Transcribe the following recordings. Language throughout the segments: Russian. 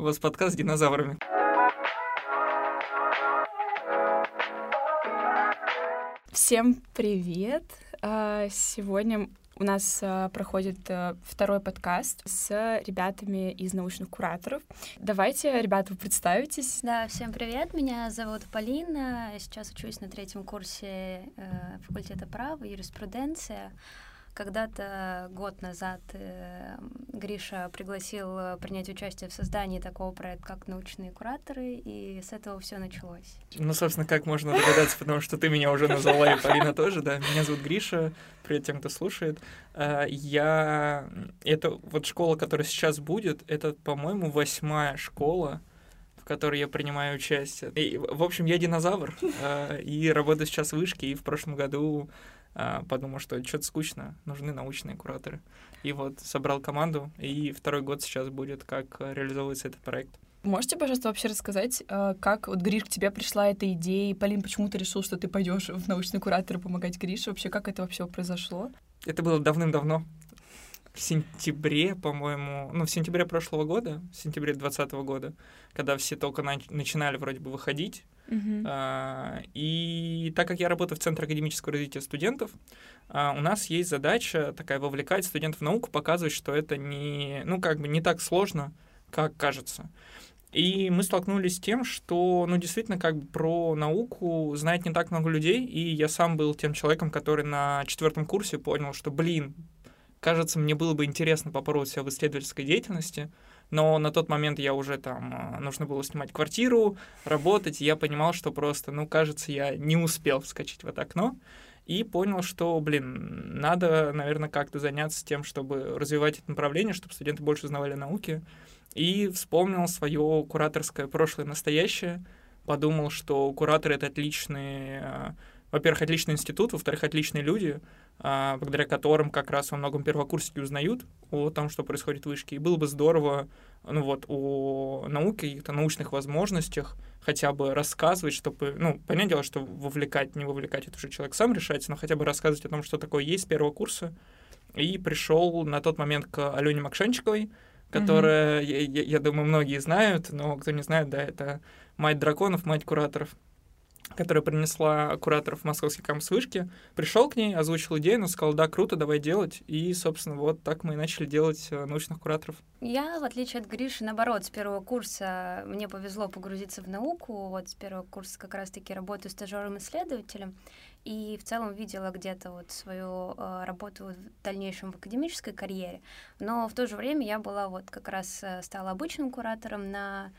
У вас подкаст с динозаврами. Всем привет! А, Сегодня у нас а, проходит а, второй подкаст с ребятами из научных кураторов. Давайте, ребята, вы представитесь. Да, всем привет, меня зовут Полина, я сейчас учусь на третьем курсе э, факультета права, юриспруденция. Когда-то год назад э, Гриша пригласил э, принять участие в создании такого проекта, как научные кураторы, и с этого все началось. Ну, собственно, как можно догадаться, потому что ты меня уже назвала, и Полина тоже, да. Меня зовут Гриша, привет тем, кто слушает. А, Я... Это вот школа, которая сейчас будет, это, по-моему, восьмая школа, в которой я принимаю участие. И, в общем, я динозавр, а, и работаю сейчас в вышке, и в прошлом году подумал, что что-то скучно, нужны научные кураторы. И вот собрал команду, и второй год сейчас будет, как реализовывается этот проект. Можете, пожалуйста, вообще рассказать, а, как вот Гриш к тебе пришла эта идея, и, Полин, почему ты решил, что ты пойдешь в научный куратор помогать Грише? Вообще, как это вообще произошло? Это было давным-давно. В сентябре, по-моему, ну, в сентябре прошлого года, в сентябре 2020 года, когда все только нач- начинали вроде бы выходить. А, И так как я работаю в Центре академического развития студентов, а, у нас есть задача такая вовлекать студентов в науку, показывать, что это не, ну, как бы не так сложно, как кажется. И мы столкнулись с тем, что, ну, действительно, как бы про науку знает не так много людей, и я сам был тем человеком, который на четвертом курсе понял, что, блин, кажется, мне было бы интересно попробовать себя в исследовательской деятельности, но на тот момент я уже там, а, нужно было снимать квартиру, работать, и я понимал, что просто, ну, кажется, я не успел вскочить в это окно, и понял, что, блин, надо, наверное, как-то заняться тем, чтобы развивать это направление, чтобы студенты больше узнавали о науке, и вспомнил свое кураторское прошлое настоящее, подумал, что кураторы — это отличные, а, во-первых, отличный институт, во-вторых, отличные люди, благодаря которым как раз во многом первокурсники узнают о том, что происходит в вышке. И было бы здорово, ну вот, о науке, каких-то научных возможностях хотя бы рассказывать, чтобы, ну, понятное дело, что вовлекать, не вовлекать, это уже человек сам решается, но хотя бы рассказывать о том, что такое есть с первого курса. И пришел на тот момент к Алене Макшанчиковой, которая, я, я- я думаю, многие знают, но кто не знает, да, это мать драконов, мать кураторов которая принесла кураторов московский кампус вышки, пришел к ней, озвучил идею, она сказала, да, круто, давай делать. И, собственно, вот так мы и начали делать э, научных кураторов. Я, в отличие от Гриши, наоборот, с первого курса мне повезло погрузиться в науку. Вот с первого курса как раз-таки работаю стажером-исследователем. И в целом видела где-то вот свою э, работу в дальнейшем в академической карьере. Но в то же время я была вот как раз э, стала обычным куратором на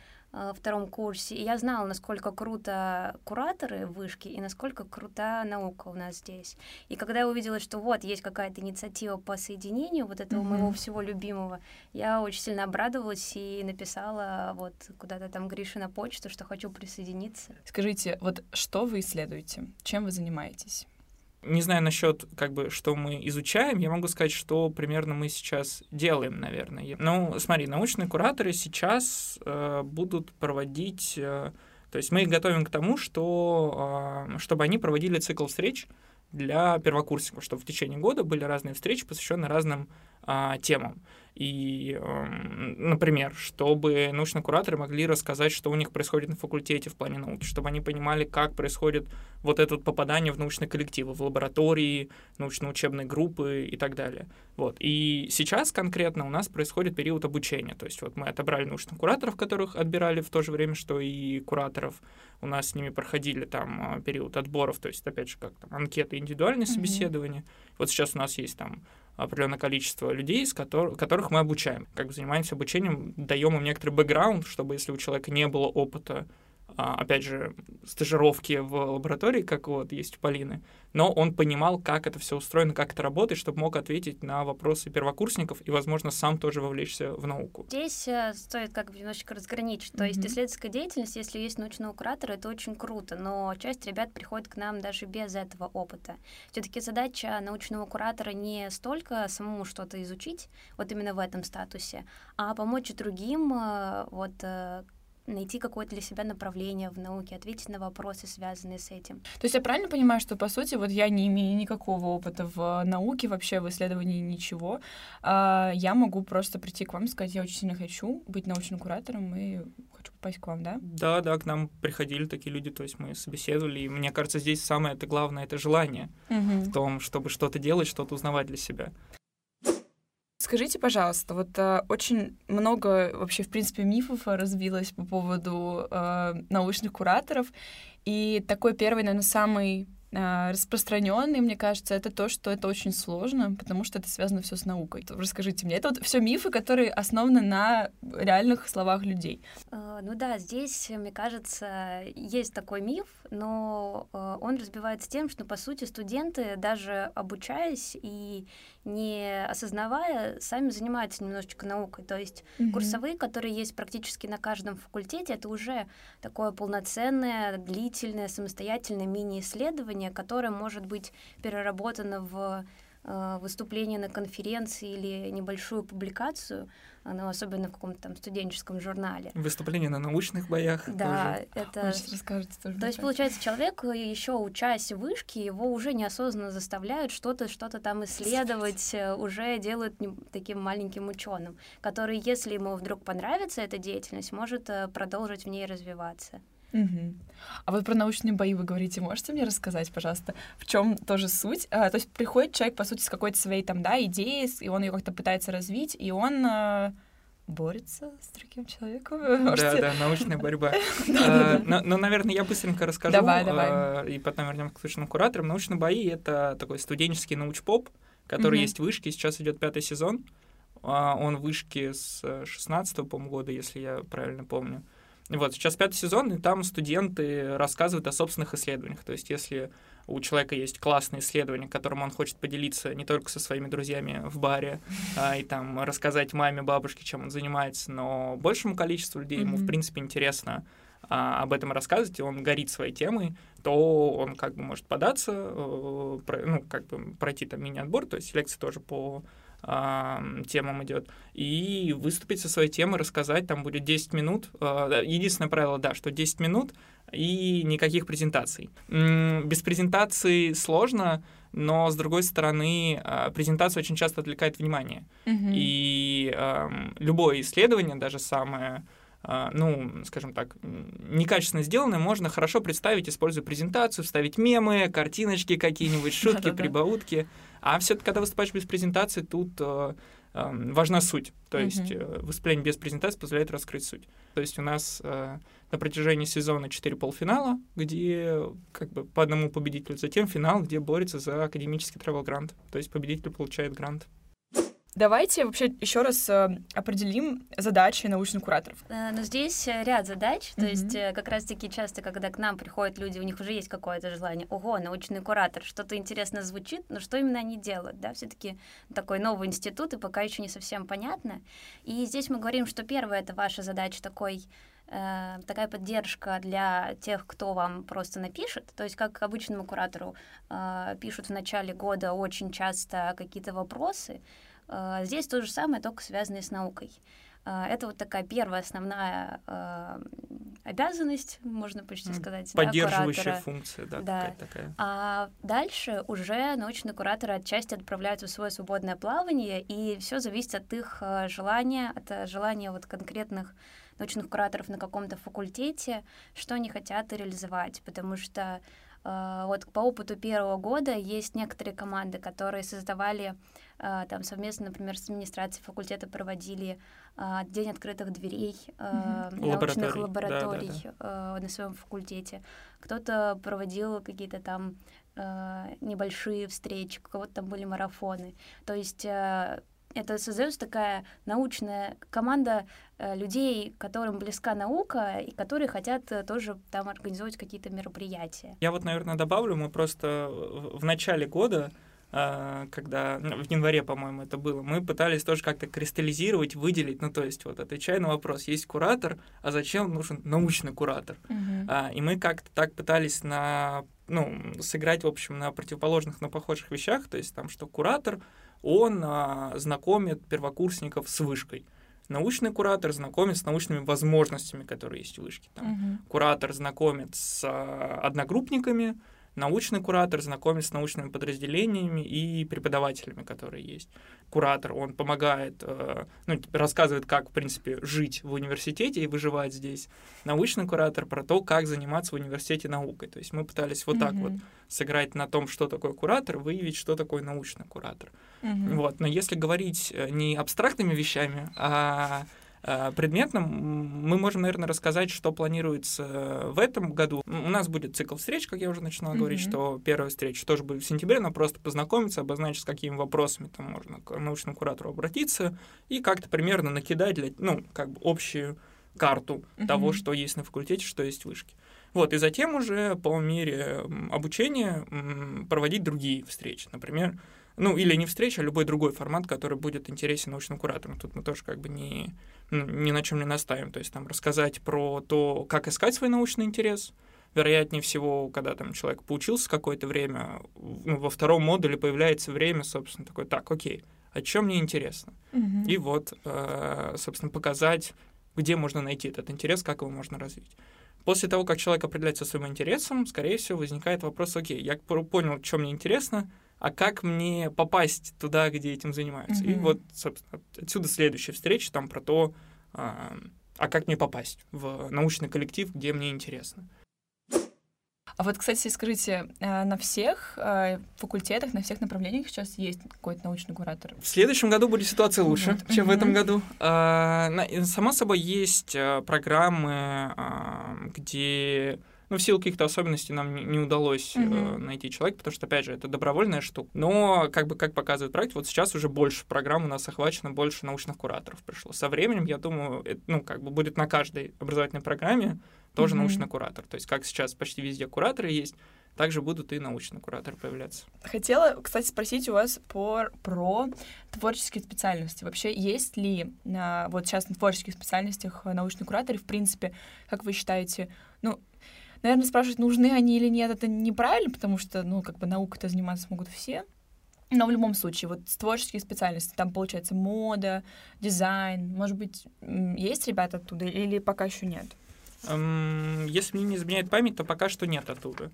втором курсе. И я знала, насколько круто кураторы в вышке и насколько крута наука у нас здесь. И когда я увидела, что вот есть какая-то инициатива по соединению вот этого Мгм. моего всего любимого, я очень сильно обрадовалась и написала вот куда-то там Грише на почту, что хочу присоединиться. Скажите, вот что вы исследуете? Чем вы занимаетесь? Не знаю насчет, как бы, что мы изучаем, я могу сказать, что примерно мы сейчас делаем, наверное. Ну, смотри, научные кураторы сейчас э, будут проводить... э, то есть мы их готовим к тому, что, э, чтобы они проводили цикл встреч для первокурсников, чтобы в течение года были разные встречи, посвященные разным а, темам. И, эм, например, чтобы научные кураторы могли рассказать, что у них происходит на факультете в плане науки, чтобы они понимали, как происходит вот это вот попадание в научные коллективы, в лаборатории, научно-учебные группы и так далее. Вот. И сейчас конкретно у нас происходит период обучения. То есть вот мы отобрали научных кураторов, которых отбирали в то же время, что и кураторов. У нас с ними проходили там а, период отборов, то есть, опять же, как там анкеты, индивидуальные Мгм. собеседования. Вот сейчас у нас есть там определенное количество людей, с котор- которых мы обучаем. Как занимаемся обучением, даем им некоторый бэкграунд, чтобы если у человека не было опыта, а, опять же, стажировки в лаборатории, как вот есть у Полины, но он понимал, как это все устроено, как это работает, чтобы мог ответить на вопросы первокурсников и, возможно, сам тоже вовлечься в науку. Здесь э, стоит как бы немножечко разграничить. То есть Мгм. исследовательская деятельность, если есть научного куратора, это очень круто, но часть ребят приходит к нам даже без этого опыта. Все-таки задача научного куратора не столько самому что-то изучить, вот именно в этом статусе, а помочь другим э, вот э, найти какое-то для себя направление в науке, ответить на вопросы, связанные с этим. То есть я правильно понимаю, что, по сути, вот я не имею никакого опыта в науке, вообще в исследовании ничего, а я могу просто прийти к вам и сказать, я очень сильно хочу быть научным куратором и хочу попасть к вам, да? Да, да, к нам приходили такие люди, то есть мы собеседовали, и мне кажется, здесь самое это главное — это желание Мгм. в том, чтобы что-то делать, что-то узнавать для себя. Скажите, пожалуйста, вот э, очень много вообще, в принципе, мифов разбилось по поводу э, научных кураторов, и такой первый, наверное, самый распространенный, мне кажется, это то, что это очень сложно, потому что это связано все с наукой. Расскажите мне, это вот все мифы, которые основаны на реальных словах людей. Э, Ну да, здесь, мне кажется, есть такой миф, но э, он разбивается тем, что, по сути, студенты, даже обучаясь и не осознавая, сами занимаются немножечко наукой. То есть курсовые, которые есть практически на каждом факультете, это уже такое полноценное, длительное, самостоятельное мини-исследование, которое может быть переработано в э, выступление на конференции или небольшую публикацию, э, ну, особенно в каком-то там студенческом журнале. Выступление на научных боях Да, тоже. это... Расскажете тоже. То есть, получается, человек, еще учась в вышке, его уже неосознанно заставляют что-то что-то там исследовать, э, уже делают таким маленьким ученым, который, если ему вдруг понравится эта деятельность, может э, продолжить в ней развиваться. Мгм. А вот про научные бои вы говорите, можете мне рассказать, пожалуйста, в чем тоже суть? А, то есть приходит человек, по сути, с какой-то своей там, да, идеей, и он ее как-то пытается развить, и он а, борется с другим человеком. Да, Можете- да, научная борьба. Э, Но, но, наверное, я быстренько расскажу. Давай, давай. э, И потом вернемся к научным кураторам. Научные бои — это такой студенческий научпоп, который есть в Вышке. Сейчас идет пятый сезон. А, Он в Вышке с 16 по года, если я правильно помню. Вот, сейчас пятый сезон, и там студенты рассказывают о собственных исследованиях. То есть, если у человека есть классное исследование, которым он хочет поделиться не только со своими друзьями в баре а, и там рассказать маме, бабушке, чем он занимается, но большему количеству людей ему, в принципе, интересно а, об этом рассказывать, и он горит своей темой, то он как бы может податься, э, про- ну, как бы пройти там мини-отбор, то есть селекция тоже по темам идет, и выступить со своей темой, рассказать, там будет 10 минут. А, Единственное правило, да, что 10 минут и никаких презентаций. Без презентации сложно, но, с другой стороны, а, презентация очень часто отвлекает внимание. Мгм. И эм, любое исследование, даже самое, ну, скажем так, некачественно сделанное, можно хорошо представить, используя презентацию, вставить мемы, картиночки какие-нибудь, шутки, прибаутки. А все-таки, когда выступаешь без презентации, тут эм, важна суть. То есть э, выступление без презентации позволяет раскрыть суть. То есть у нас э, на протяжении сезона 4 полуфинала, где как бы по одному победителю, затем финал, где борется за академический travel грант. То есть победитель получает грант. Давайте вообще еще раз э, определим задачи научных кураторов. Э, Но здесь э, ряд задач, то Мгм. есть как раз-таки часто, когда к нам приходят люди, у них уже есть какое-то желание, ого, научный куратор, что-то интересно звучит, но что именно они делают, да, все-таки такой новый институт, и пока еще не совсем понятно. И здесь мы говорим, что первое, это ваша задача такой такая поддержка для тех, кто вам просто напишет. То есть, как обычному куратору э, пишут в начале года очень часто какие-то вопросы, здесь то же самое, только связанное с наукой. Э, Это вот такая первая основная э, обязанность, можно почти сказать, да, Поддерживающая куратора. функция, да, Да. какая-то такая. А дальше уже научные кураторы отчасти отправляются в свое свободное плавание, и все зависит от их желания, от желания вот конкретных научных кураторов на каком-то факультете, что они хотят реализовать, потому что вот по опыту первого года есть некоторые команды, которые создавали э, там совместно, например, с администрацией факультета проводили э, день открытых дверей э, научных Лабораторий, лабораторий э, на своем факультете. Кто-то проводил какие-то там э, небольшие встречи, у кого-то там были марафоны. То есть э, это создается такая научная команда э, людей, которым близка наука и которые хотят э, тоже там организовывать какие-то мероприятия. Я вот, наверное, добавлю, мы просто в начале года, а, когда ну, в январе, по-моему, это было, мы пытались тоже как-то кристаллизировать, выделить, ну, то есть вот отвечая на вопрос, есть куратор, а зачем нужен научный куратор? А, И мы как-то так пытались на, ну, сыграть, в общем, на противоположных, но похожих вещах, то есть там, что куратор, он а, знакомит первокурсников с вышкой. Научный куратор знакомит с научными возможностями, которые есть в вышке. Там, Мгм. Куратор знакомит с а, одногруппниками, научный куратор знакомит с научными подразделениями и преподавателями, которые есть. Куратор, он помогает, э, ну, рассказывает, как, в принципе, жить в университете и выживать здесь. Научный куратор про то, как заниматься в университете наукой. То есть мы пытались вот так вот сыграть на том, что такое куратор, выявить, что такое научный куратор. Мгм. Вот. Но если говорить э, не абстрактными вещами, а а, предметно, м, мы можем, наверное, рассказать, что планируется э, в этом году. У нас будет цикл встреч, как я уже начинал говорить, Мгм. что первая встреча тоже будет в сентябре, но просто познакомиться, обозначить, с какими вопросами там можно к научному куратору обратиться и как-то примерно накидать для, ну, как бы общую карту того, Мгм. что есть на факультете, что есть в вышке. Вот, и затем уже по мере обучения проводить другие встречи. Например, ну, или не встреча, а любой другой формат, который будет интересен научным кураторам. Тут мы тоже как бы не, ну, ни на чем не настаиваем. То есть там рассказать про то, как искать свой научный интерес. Вероятнее всего, когда там человек поучился какое-то время, ну, во втором модуле появляется время, собственно, такой, так, окей, о чем мне интересно? Мгм. И вот, э, собственно, показать, где можно найти этот интерес, как его можно развить. После того, как человек определяется своим интересом, скорее всего, возникает вопрос, окей, я понял, что мне интересно, а как мне попасть туда, где этим занимаются? И Мгм. вот, собственно, отсюда следующая встреча там про то, а, а как мне попасть в научный коллектив, где мне интересно. А вот, кстати, скажите, а, на всех э, факультетах, на всех направлениях сейчас есть какой-то научный куратор? В следующем году будет ситуация лучше, Вот. чем в этом году. А, и, Само собой, есть а, программы, а, где, ну, в силу каких-то особенностей нам не- не удалось э, Мгм. найти человека, потому что, опять же, это добровольная штука. Но, как бы, как показывает практика, вот сейчас уже больше программ у нас охвачено, больше научных кураторов пришло. Со временем, я думаю, это, ну, как бы будет на каждой образовательной программе тоже Мгм. научный куратор. То есть, как сейчас почти везде кураторы есть, также будут и научные кураторы появляться. Хотела, кстати, спросить у вас по, про творческие специальности. Вообще, есть ли на, вот сейчас на творческих специальностях э, научные кураторы, в принципе, как вы считаете, ну, наверное, спрашивать, нужны они или нет, это неправильно, потому что, ну, как бы наукой-то заниматься могут все. Но в любом случае, вот с творческие специальности, там, получается, мода, дизайн, может быть, есть ребята оттуда или пока еще нет? Если мне не изменяет память, то пока что нет оттуда.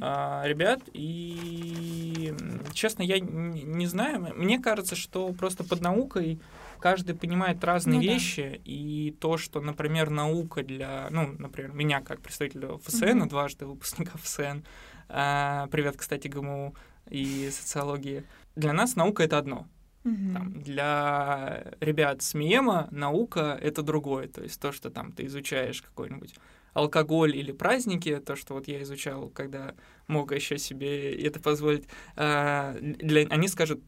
А, ребят, и честно, я не знаю. Мне кажется, что просто под наукой каждый понимает разные Ну да. вещи, и то, что, например, наука для, ну, например, меня как представителя ФСН, Мгм. дважды выпускника ФСН, а, привет, кстати, ГМУ и социологии, для нас наука это одно. Мгм. Там, для ребят с МИЭМа наука — это другое. То есть то, что там ты изучаешь какой-нибудь алкоголь или праздники, то, что вот я изучал, когда мог еще себе это позволить, а, для, они скажут,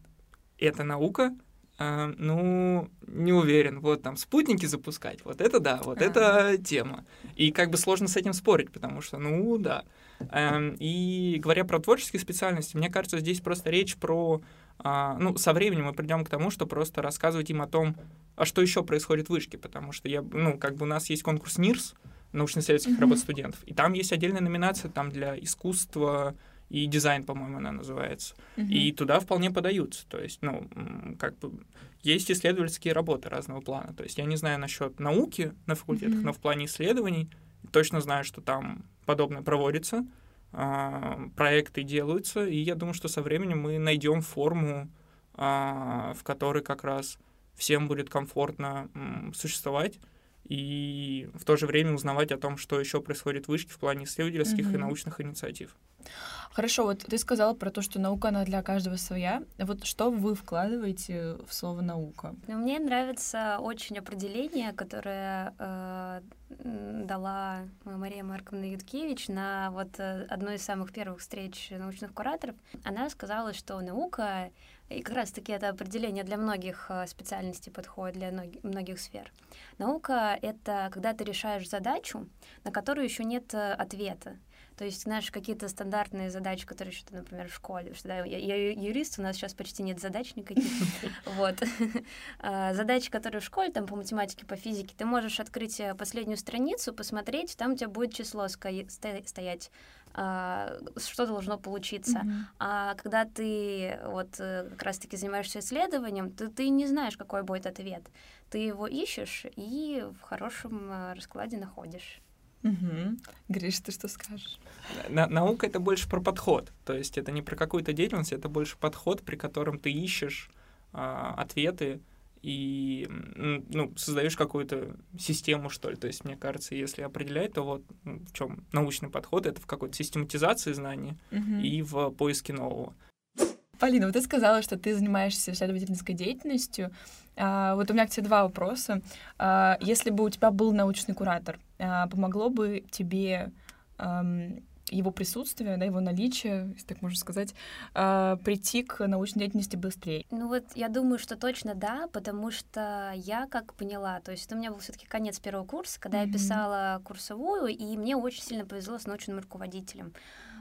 это наука, а, ну, не уверен, вот там спутники запускать, вот это да, вот А. это тема. И как бы сложно с этим спорить, потому что, ну, да. Эм, И говоря про творческие специальности, мне кажется, здесь просто речь про ну, со временем мы придем к тому, что просто рассказывать им о том, а что еще происходит в вышке, потому что я, ну, как бы у нас есть конкурс НИРС, научно-исследовательских Мгм. работ студентов, и там есть отдельная номинация там для искусства и дизайн, по-моему, она называется. Мгм. И туда вполне подаются. То есть, ну, как бы есть исследовательские работы разного плана. То есть я не знаю насчет науки на факультетах, Мгм. но в плане исследований точно знаю, что там подобное проводится, а, проекты делаются, и я думаю, что со временем мы найдем форму, а, в которой как раз всем будет комфортно существовать и в то же время узнавать о том, что еще происходит в вышке в плане исследовательских и Мгм. научных инициатив. Хорошо, вот ты сказала про то, что наука, она для каждого своя. Вот что вы вкладываете в слово «наука»? Но мне нравится очень определение, которое э, дала Мария Марковна Юткевич на вот э, одной из самых первых встреч научных кураторов. Она сказала, что наука, и как раз-таки это определение для многих э, специальностей подходит, для многих, многих сфер. Наука — это когда ты решаешь задачу, на которую еще нет э, ответа. То есть, знаешь, какие-то стандартные задачи, которые еще, например, в школе, что да, я, я юрист, у нас сейчас почти нет задач никаких. Вот. А, задачи, которые в школе, там, по математике, по физике, ты можешь открыть э, последнюю страницу, посмотреть, там у тебя будет число стоять а, что должно получиться. Mm-hmm. А когда ты вот э, как раз-таки занимаешься исследованием, ты, ты не знаешь, какой будет ответ. Ты его ищешь и в хорошем э, раскладе находишь. Угу. Гриш, ты что скажешь? На наука это больше про подход. То есть это не про какую-то деятельность, это больше подход, при котором ты ищешь а, ответы и ну, создаешь какую-то систему, что ли. То есть, мне кажется, если определять, то вот в чем научный подход, это в какой-то систематизации знаний угу. и в поиске нового. Полина, вот ты сказала, что ты занимаешься исследовательской деятельностью. А, вот у меня к тебе два вопроса. А, если бы у тебя был научный куратор, а, помогло бы тебе его присутствие, да, его наличие, если так можно сказать, э, прийти к научной деятельности быстрее? Ну вот я думаю, что точно да, потому что я как поняла, то есть у меня был все-таки конец первого курса, когда mm-hmm. я писала курсовую, и мне очень сильно повезло с научным руководителем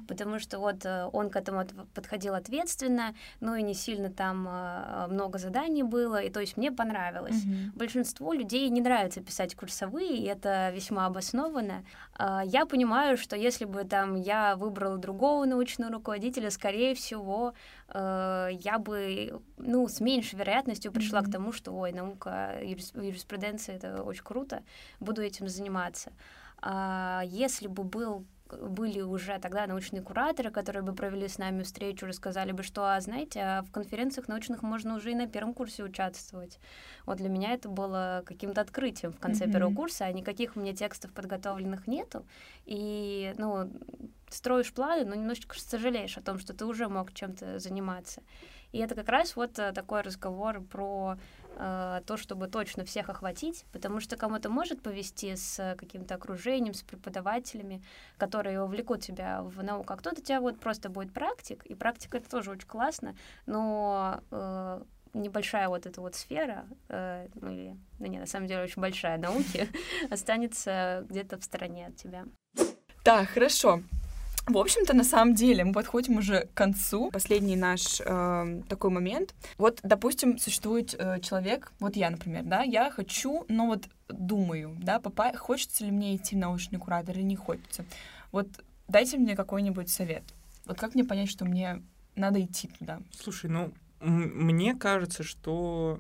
потому что вот э, он к этому подходил ответственно, ну и не сильно там э, много заданий было, и то есть мне понравилось. Mm-hmm. Большинству людей не нравится писать курсовые, и это весьма обоснованно. А, я понимаю, что если бы там я выбрала другого научного руководителя, скорее всего, э, я бы, ну, с меньшей вероятностью пришла mm-hmm. к тому, что, ой, наука, юриспруденция — это очень круто, буду этим заниматься. А если бы был были уже тогда научные кураторы, которые бы провели с нами встречу, рассказали бы, что, а знаете, а в конференциях научных можно уже и на первом курсе участвовать. Вот для меня это было каким-то открытием в конце mm-hmm. первого курса, а никаких у меня текстов подготовленных нету. И, ну, строишь планы, но немножечко сожалеешь о том, что ты уже мог чем-то заниматься. И это как раз вот э, такой разговор про э, то, чтобы точно всех охватить, потому что кому-то может повести с каким-то окружением, с преподавателями, которые вовлекут тебя в науку, а кто-то тебя вот просто будет практик, и практика это тоже очень классно, но э, небольшая вот эта вот сфера, э, ну или, ну нет, на самом деле очень большая науки, останется где-то в стороне от тебя. Так, хорошо. В общем-то, на самом деле, мы подходим уже к концу. Последний наш э, такой момент. Вот, допустим, существует э, человек, вот я, например, да, я хочу, но вот думаю, да, папа, хочется ли мне идти в научный куратор или не хочется. Вот дайте мне какой-нибудь совет. Вот как мне понять, что мне надо идти туда? Слушай, ну, мне кажется, что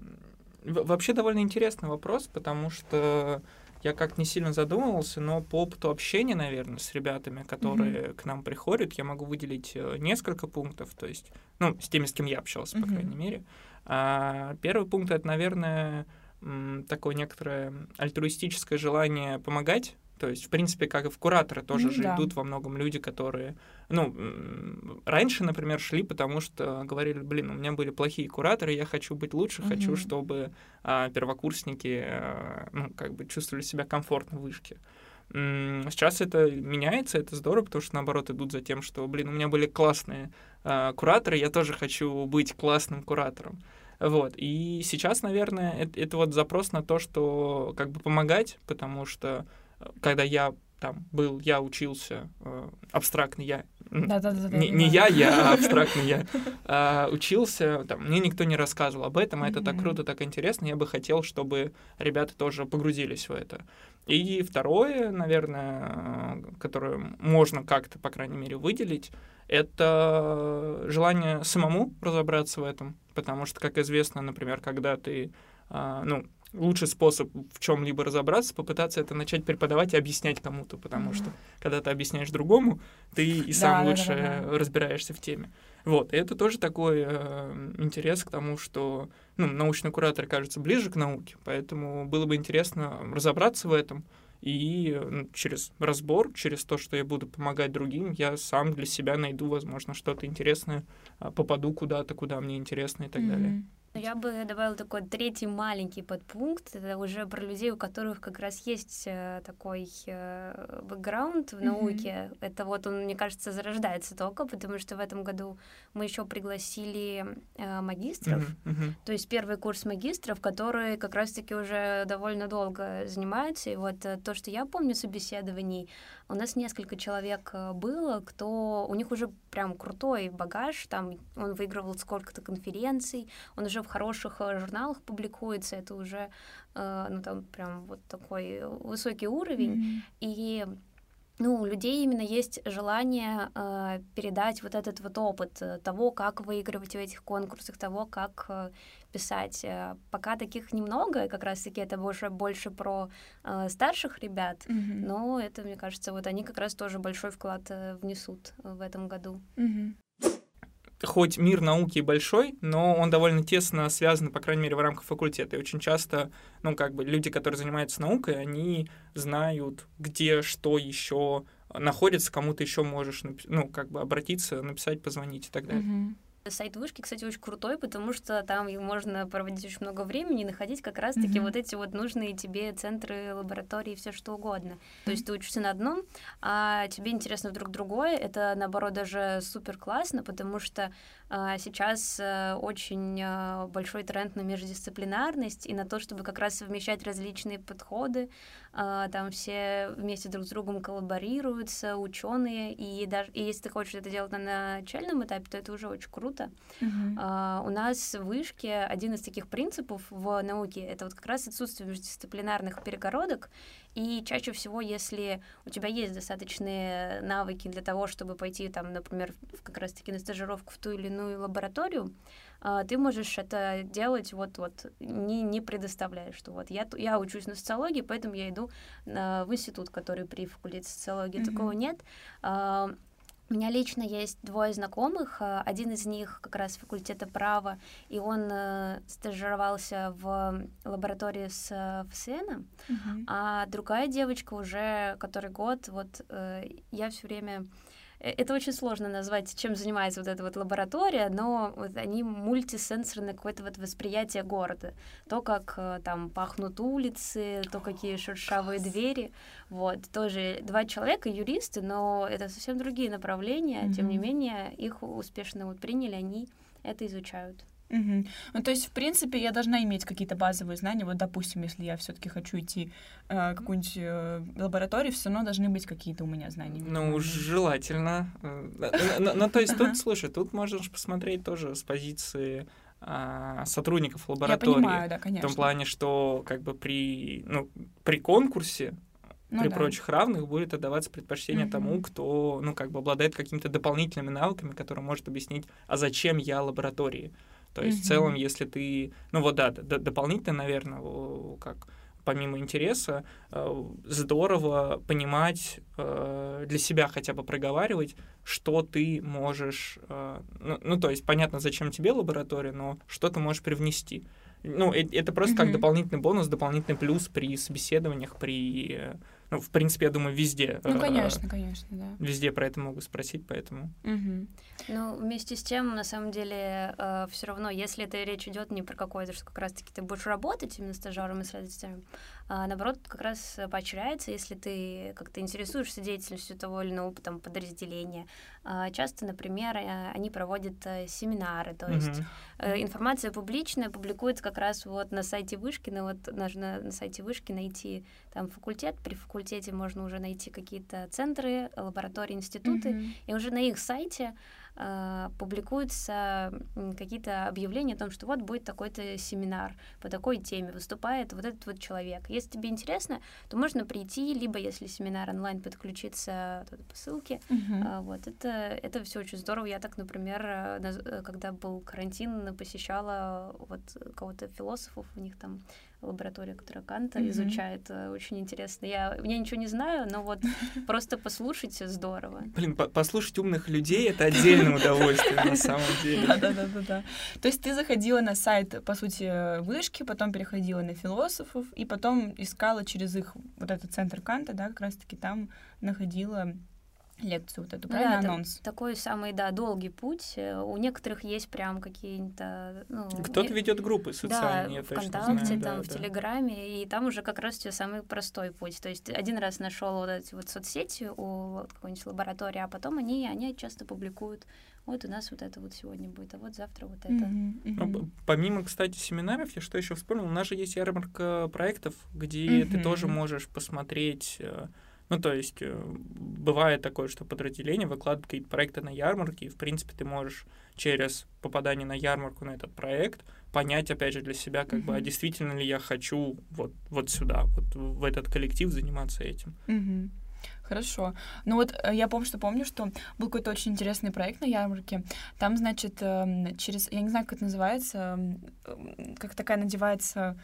вообще довольно интересный вопрос, потому что я как не сильно задумывался, но по опыту общения, наверное, с ребятами, которые mm-hmm. к нам приходят, я могу выделить э, несколько пунктов, то есть, ну, с теми, с кем я общался, mm-hmm. по крайней мере. А, первый пункт это, наверное, такое некоторое альтруистическое желание помогать то есть, в принципе, как и в кураторы тоже mm, же да. идут во многом люди, которые, ну, раньше, например, шли, потому что говорили, блин, у меня были плохие кураторы, я хочу быть лучше, mm-hmm. хочу, чтобы а, первокурсники, а, ну, как бы чувствовали себя комфортно в вышке. Сейчас это меняется, это здорово, потому что наоборот идут за тем, что, блин, у меня были классные а, кураторы, я тоже хочу быть классным куратором. Вот. И сейчас, наверное, это, это вот запрос на то, что как бы помогать, потому что когда я там был, я учился, э, абстрактный я, да, да, да, не, не я, я, а абстрактный я, э, учился, там, мне никто не рассказывал об этом, а это так круто, так интересно, я бы хотел, чтобы ребята тоже погрузились в это. И второе, наверное, которое можно как-то, по крайней мере, выделить, это желание самому разобраться в этом, потому что, как известно, например, когда ты, э, ну, лучший способ в чем-либо разобраться, попытаться это начать преподавать и объяснять кому-то, потому mm-hmm. что когда ты объясняешь другому, ты и сам да, лучше да, да, да. разбираешься в теме. Вот, и это тоже такой э, интерес к тому, что ну, научный куратор кажется ближе к науке, поэтому было бы интересно разобраться в этом, и ну, через разбор, через то, что я буду помогать другим, я сам для себя найду, возможно, что-то интересное, а, попаду куда-то, куда мне интересно и так mm-hmm. далее. Я бы добавила такой третий маленький подпункт. Это уже про людей, у которых как раз есть э, такой э, бэкграунд в науке. Mm-hmm. Это вот он, мне кажется, зарождается только, потому что в этом году мы еще пригласили э, магистров. Mm-hmm. Mm-hmm. То есть первый курс магистров, которые как раз-таки уже довольно долго занимаются. И вот то, что я помню собеседований, у нас несколько человек э, было, кто у них уже прям крутой багаж, там он выигрывал сколько-то конференций, он уже в хороших э, журналах публикуется, это уже э, ну там прям вот такой высокий уровень mm-hmm. и ну, у людей именно есть желание э, передать вот этот вот опыт э, того, как выигрывать в этих конкурсах, того, как э, писать. Э, пока таких немного, как раз-таки это больше, больше про э, старших ребят, mm-hmm. но это, мне кажется, вот они как раз тоже большой вклад э, внесут в этом году. Mm-hmm хоть мир науки большой, но он довольно тесно связан, по крайней мере, в рамках факультета. И очень часто, ну, как бы люди, которые занимаются наукой, они знают, где что еще находится, кому ты еще можешь, ну, как бы обратиться, написать, позвонить и так далее. Mm-hmm. Сайт вышки, кстати, очень крутой, потому что там можно проводить очень много времени и находить как раз-таки mm-hmm. вот эти вот нужные тебе центры, лаборатории, все что угодно. Mm-hmm. То есть ты учишься на одном, а тебе интересно вдруг другое. Это, наоборот, даже супер классно, потому что сейчас а, очень а, большой тренд на междисциплинарность и на то, чтобы как раз совмещать различные подходы. А, там все вместе друг с другом коллаборируются, ученые, и даже и если ты хочешь это делать на начальном этапе, то это уже очень круто. А, у нас в вышке один из таких принципов в науке это вот как раз отсутствие междисциплинарных перегородок и чаще всего, если у тебя есть достаточные навыки для того, чтобы пойти, там, например, как раз-таки на стажировку в ту или иную лабораторию, а, ты можешь это делать вот-вот, не, не предоставляя, что вот я, я учусь на социологии, поэтому я иду в институт, который при факультете социологии. Mm-hmm. Такого нет. А, у меня лично есть двое знакомых. Э, один из них как раз факультета права, и он э, стажировался в лаборатории с э, ФСН, uh-huh. а другая девочка уже который год, вот э, я все время Э, это очень сложно назвать, чем занимается вот эта вот лаборатория, но вот они мультисенсорное какое-то вот восприятие города. То, как э, там пахнут улицы, то, какие шершавые двери. Вот, тоже два человека, юристы, но это совсем другие направления, mm-hmm. тем не менее, их успешно вот приняли, они это изучают. Угу. Ну, то есть, в принципе, я должна иметь какие-то базовые знания. Вот, допустим, если я все-таки хочу идти э, какую-нибудь э, лабораторию, все равно должны быть какие-то у меня знания. Ну, желательно. Ну, то есть, тут, слушай, тут можешь посмотреть тоже с позиции а, сотрудников лаборатории. Я понимаю, да, конечно. В том плане, что как бы при, ну, при конкурсе ну, при да. прочих равных будет отдаваться предпочтение mm-hmm. тому, кто, ну, как бы обладает какими-то дополнительными навыками, который может объяснить, а зачем я лаборатории. То есть mm-hmm. в целом, если ты, ну вот да, д- дополнительно, наверное, как помимо интереса, э, здорово понимать э, для себя хотя бы проговаривать, что ты можешь, э, ну, ну то есть понятно, зачем тебе лаборатория, но что ты можешь привнести. Ну, это просто mm-hmm. как дополнительный бонус, дополнительный плюс при собеседованиях, при ну, в принципе, я думаю, везде. Ну, конечно, конечно, да. Везде про это могут спросить, поэтому. Угу. Ну, вместе с тем, на самом деле, э, все равно, если это речь идет не про какое-то, что как раз-таки ты будешь работать именно стажером и исследователем, а наоборот, как раз поощряется, если ты как-то интересуешься деятельностью того или иного там, подразделения. А, часто, например, э, они проводят э, семинары, то есть mm-hmm. информация публичная публикуется как раз вот на сайте Вышкина, вот нужно на сайте Вышки найти там факультет, при факультете можно уже найти какие-то центры, лаборатории, институты, mm-hmm. и уже на их сайте э, публикуются какие-то объявления о том, что вот будет такой-то семинар по такой теме, выступает вот этот вот человек. Если тебе интересно, то можно прийти, либо если семинар онлайн подключиться по ссылке. Uh-huh. Э, вот это, это все очень здорово. Я так, например, э, когда был карантин, посещала вот кого-то философов, у них там лаборатория, которая Канта mm-hmm. изучает. Э, очень интересно. Я, я ничего не знаю, но вот просто послушайте, здорово. Блин, по послушать умных людей — это отдельное удовольствие на самом деле. Да-да-да. То есть ты заходила на сайт, по сути, вышки, потом переходила на философов, и потом искала через их вот этот центр Канта, да, как раз-таки там находила лекцию вот эту, Ну правильно, да, анонс? такой самый, да, долгий путь. Э, У некоторых есть прям какие-то... Ну, Кто-то и- ведет группы Да, социальные, я точно ВКонтакте, знаю. там, да, в да. Телеграме, и там уже как раз у тебя самый простой путь. То есть один раз нашел вот эти вот соцсети у вот какой-нибудь лаборатории, а потом они, они часто публикуют, вот у нас вот это вот сегодня будет, а вот завтра вот это. Мгм, Ну, мгм. п- помимо, кстати, семинаров, я что еще вспомнил, у нас же есть ярмарка проектов, где ты Мгм. тоже можешь посмотреть, э, ну, то есть, э, бывает такое, что подразделение выкладывает какие-то проекты на ярмарке, и, в принципе, ты можешь через попадание на ярмарку на этот проект понять, опять же, для себя, как бы, а действительно ли я хочу вот, вот сюда, вот в этот коллектив заниматься этим. Мгм. Хорошо. Ну вот э, я помню, что помню, что был какой-то очень интересный проект на ярмарке. Там, значит, эм, через, я не знаю, как это называется, эм, эм, как такая надевается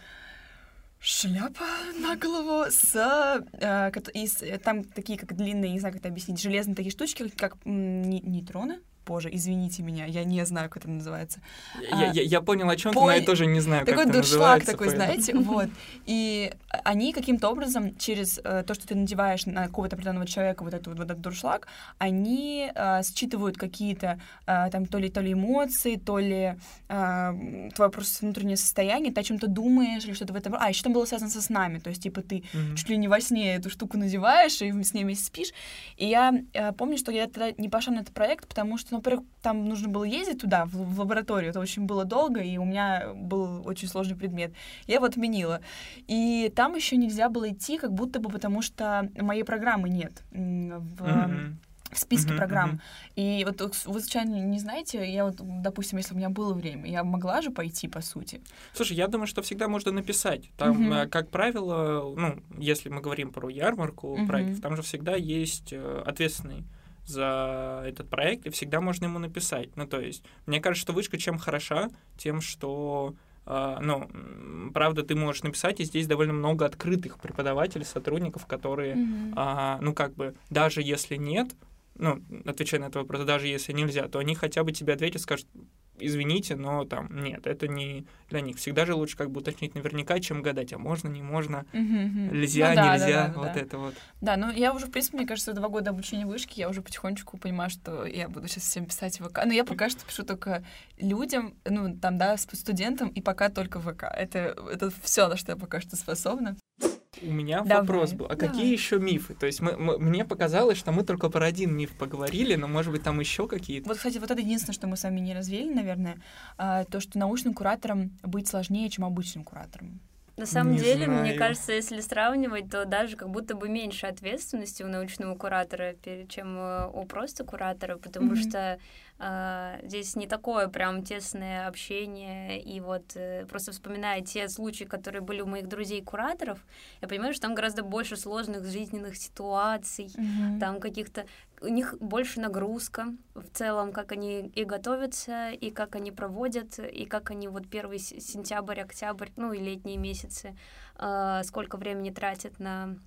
шляпа на голову с... э, кото- из- э, там такие, как длинные, не знаю, как это объяснить, железные такие штучки, как м, не- нейтроны. Боже, извините меня, я не знаю, как это называется. Я, А, я, я понял, о чем пон- но я тоже не знаю, Такой как это дуршлаг называется. такой, поэтому- знаете, вот. И они каким-то образом через э, то, что ты надеваешь на какого-то определенного человека вот, эту, вот этот дуршлаг, они э, считывают какие-то э, там то ли, то ли эмоции, то ли э, твое просто внутреннее состояние, ты о чем-то думаешь или что-то в этом. А, еще там было связано со снами, то есть типа ты Мгм. чуть ли не во сне эту штуку надеваешь и с ней вместе спишь. И я э, помню, что я тогда не пошла на этот проект, потому что, ну, во-первых, там нужно было ездить туда, в, в лабораторию, это очень было долго, и у меня был очень сложный предмет. Я его отменила. И там еще нельзя было идти, как будто бы потому что моей программы нет в, Мгм. в списке Мгм, программ. мгм. И вот вы случайно не знаете, я вот, допустим, если у меня было время, я могла же пойти, по сути. Слушай, я думаю, что всегда можно написать. Там, э, как правило, ну, если мы говорим про ярмарку Мгм. проектов, там же всегда есть э, ответственный за этот проект, и всегда можно ему написать. Ну, то есть, мне кажется, что вышка чем хороша, тем, что э, ну, правда, ты можешь написать, и здесь довольно много открытых преподавателей, сотрудников, которые, а, ну, как бы, даже если нет, ну, отвечая на этот вопрос, даже если нельзя, то они хотя бы тебе ответят, скажут, извините, но там нет, это не для них. Всегда же лучше как бы уточнить наверняка, чем гадать, а можно, не можно, мгм. нельзя, Ну да, нельзя, да, да, вот да. это вот. Да, ну я уже, в принципе, мне кажется, два года обучения вышки, я уже потихонечку понимаю, что я буду сейчас всем писать в ВК. Но я пока что пишу только людям, ну, там, да, студентам, и пока только в ВК. Это, это все, на что я пока что способна. У меня Давай, вопрос был, а давай. какие еще мифы? То есть мы, мы- мне показалось, что мы только про один миф поговорили, но, может быть, там еще какие-то? Вот, кстати, вот это единственное, что мы с вами не развели, наверное, а, то, что научным куратором быть сложнее, чем обычным куратором. На самом Не деле, мне знаю. кажется, если сравнивать, то даже как будто бы меньше ответственности у научного куратора, чем э, у просто куратора, потому Мгм. что здесь не такое прям тесное общение, и вот э, просто вспоминая те случаи, которые были у моих друзей-кураторов, я понимаю, что там гораздо больше сложных жизненных ситуаций, там каких-то у них больше нагрузка в целом, как они и готовятся, и как они проводят, и как они вот первый сентябрь, октябрь, ну и летние месяцы, э, сколько времени тратят на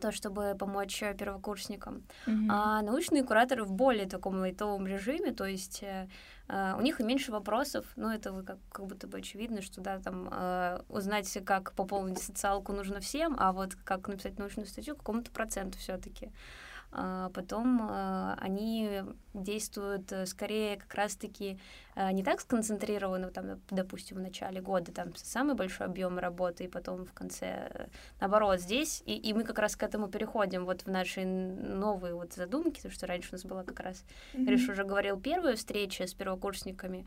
то, чтобы помочь э, первокурсникам. Мгм. А научные кураторы в более таком лайтовом режиме, то есть э, э, у них и меньше вопросов, ну это как, как будто бы очевидно, что да, там э, узнать, как пополнить социалку нужно всем, а вот как написать научную статью какому-то проценту все-таки. Потом э, они действуют э, скорее как раз-таки э, не так сконцентрированно, там, допустим, в начале года там самый большой объем работы, и потом в конце, э, наоборот, здесь, и, и мы как раз к этому переходим вот в наши новые вот задумки, потому что раньше у нас была как раз, Мгм. Гриша уже говорил, первая встреча с первокурсниками,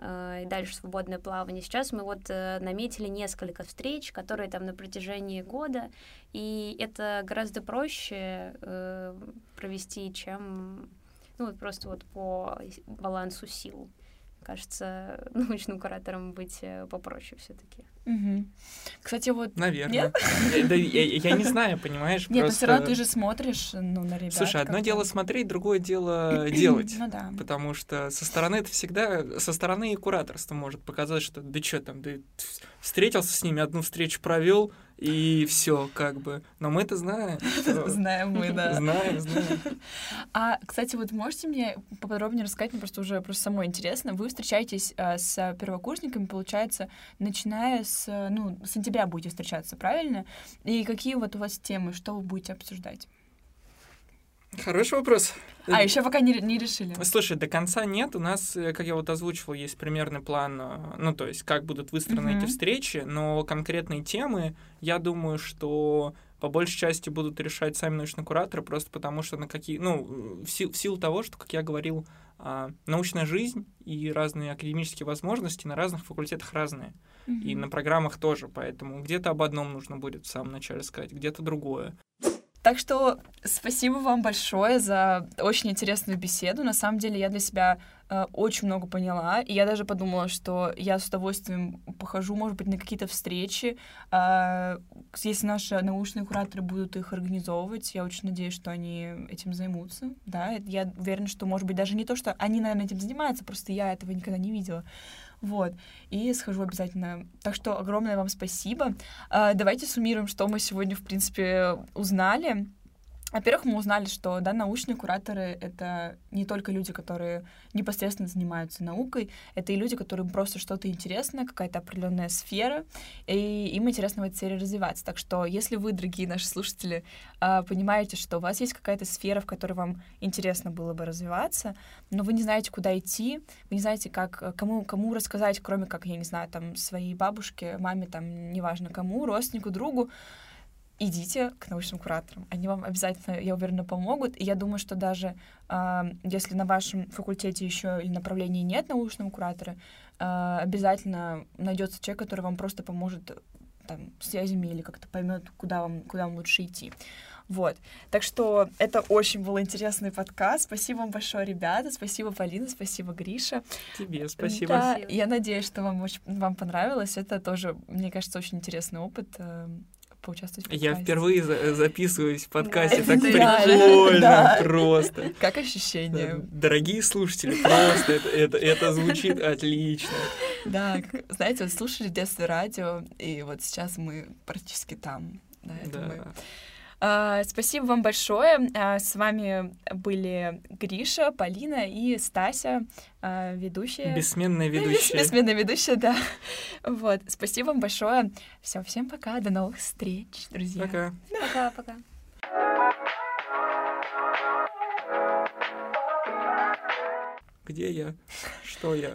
и дальше свободное плавание. Сейчас мы вот э, наметили несколько встреч, которые там на протяжении года, и это гораздо проще э, провести, чем ну, вот просто вот по балансу сил. Кажется, научным куратором быть э, попроще все-таки. Мгм. Кстати, вот... Наверное. Э, Да, я, я не знаю, понимаешь, Нет, но просто... все равно ты же смотришь, ну, на ребят. Слушай, одно дело смотреть, другое дело делать. Ну да. Потому что со стороны это всегда, со стороны и кураторство может показать, что да что там, ты встретился с ними, одну встречу провел, и все, как бы. Но мы это знаем. Знаем мы, да. Знаем, знаем. А, кстати, вот можете мне поподробнее рассказать, мне просто уже просто самой интересно. Вы встречаетесь а, с первокурсниками, получается, начиная с, э, ну, с сентября будете встречаться, правильно? И какие вот у вас темы, что вы будете обсуждать? Хороший вопрос. А, еще пока не, не решили. Слушай, до конца нет. У нас, э, как я вот озвучивал, есть примерный план, э, ну, то есть, как будут выстроены Мгм. эти встречи, но конкретные темы, я думаю, что по большей части будут решать сами научные кураторы, просто потому что на какие... Ну, в, сил- в силу того, что, как я говорил, а, научная жизнь и разные академические возможности на разных факультетах разные. И Мгм. на программах тоже, поэтому где-то об одном нужно будет в самом начале сказать, где-то другое. Так что спасибо вам большое за очень интересную беседу. На самом деле я для себя э, очень много поняла, и я даже подумала, что я с удовольствием похожу, может быть, на какие-то встречи. А, если наши научные кураторы будут их организовывать, я очень надеюсь, что они этим займутся. Да, я уверена, что, может быть, даже не то, что они, наверное, этим занимаются, просто я этого никогда не видела. Вот. И схожу обязательно. Так что огромное вам спасибо. А, Давайте суммируем, что мы сегодня, в принципе, узнали. Во-первых, мы узнали, что да, научные кураторы — это не только люди, которые непосредственно занимаются наукой, это и люди, которым просто что-то интересно, какая-то определенная сфера, и им интересно в этой сфере развиваться. Так что, если вы, дорогие наши слушатели, а, понимаете, что у вас есть какая-то сфера, в которой вам интересно было бы развиваться, но вы не знаете, куда идти, вы не знаете, как, кому, кому рассказать, кроме как, я не знаю, там, своей бабушке, маме, там, неважно кому, родственнику, другу, идите к научным кураторам. Они вам обязательно, я уверена, помогут. И я думаю, что даже а, если на вашем факультете еще или направлении нет научного куратора, а, обязательно найдется человек, который вам просто поможет там, связями или как-то поймет, куда вам, куда вам лучше идти. Вот. Так что это очень был интересный подкаст. Спасибо вам большое, ребята. Спасибо, Полина. Спасибо, Гриша. Тебе спасибо. Да, Спасибо. я надеюсь, что вам, очень, вам понравилось. Это тоже, мне кажется, очень интересный опыт э, поучаствовать в Я подкасте. впервые за- записываюсь в подкасте, так прикольно, просто. Как ощущение? Дорогие слушатели, просто это, звучит отлично. Да, знаете, вот слушали в детстве радио, и вот сейчас мы практически там. Да, это мы. А, спасибо вам большое. А, с вами были Гриша, Полина и Стася, а, ведущая. Бессменная ведущая. Бессменная ведущая, да. Вот. Спасибо вам большое. Все, всем пока. До новых встреч, друзья. Пока. Пока-пока. Где я? Что я?